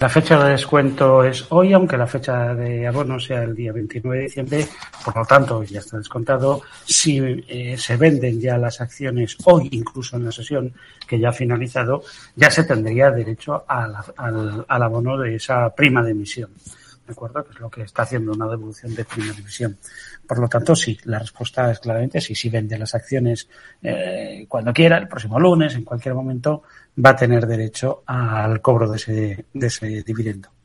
La fecha de descuento es hoy, aunque la fecha de abono sea el día 29 de diciembre, por lo tanto, ya está descontado. Si eh, se venden ya las acciones hoy, incluso en la sesión que ya ha finalizado, ya se tendría derecho al, al abono de esa prima de emisión. ¿De acuerdo? Que es lo que está haciendo una devolución de primera división. Por lo tanto, sí, la respuesta es claramente sí. Si vende las acciones eh, cuando quiera, el próximo lunes, en cualquier momento, va a tener derecho al cobro de ese, de ese dividendo.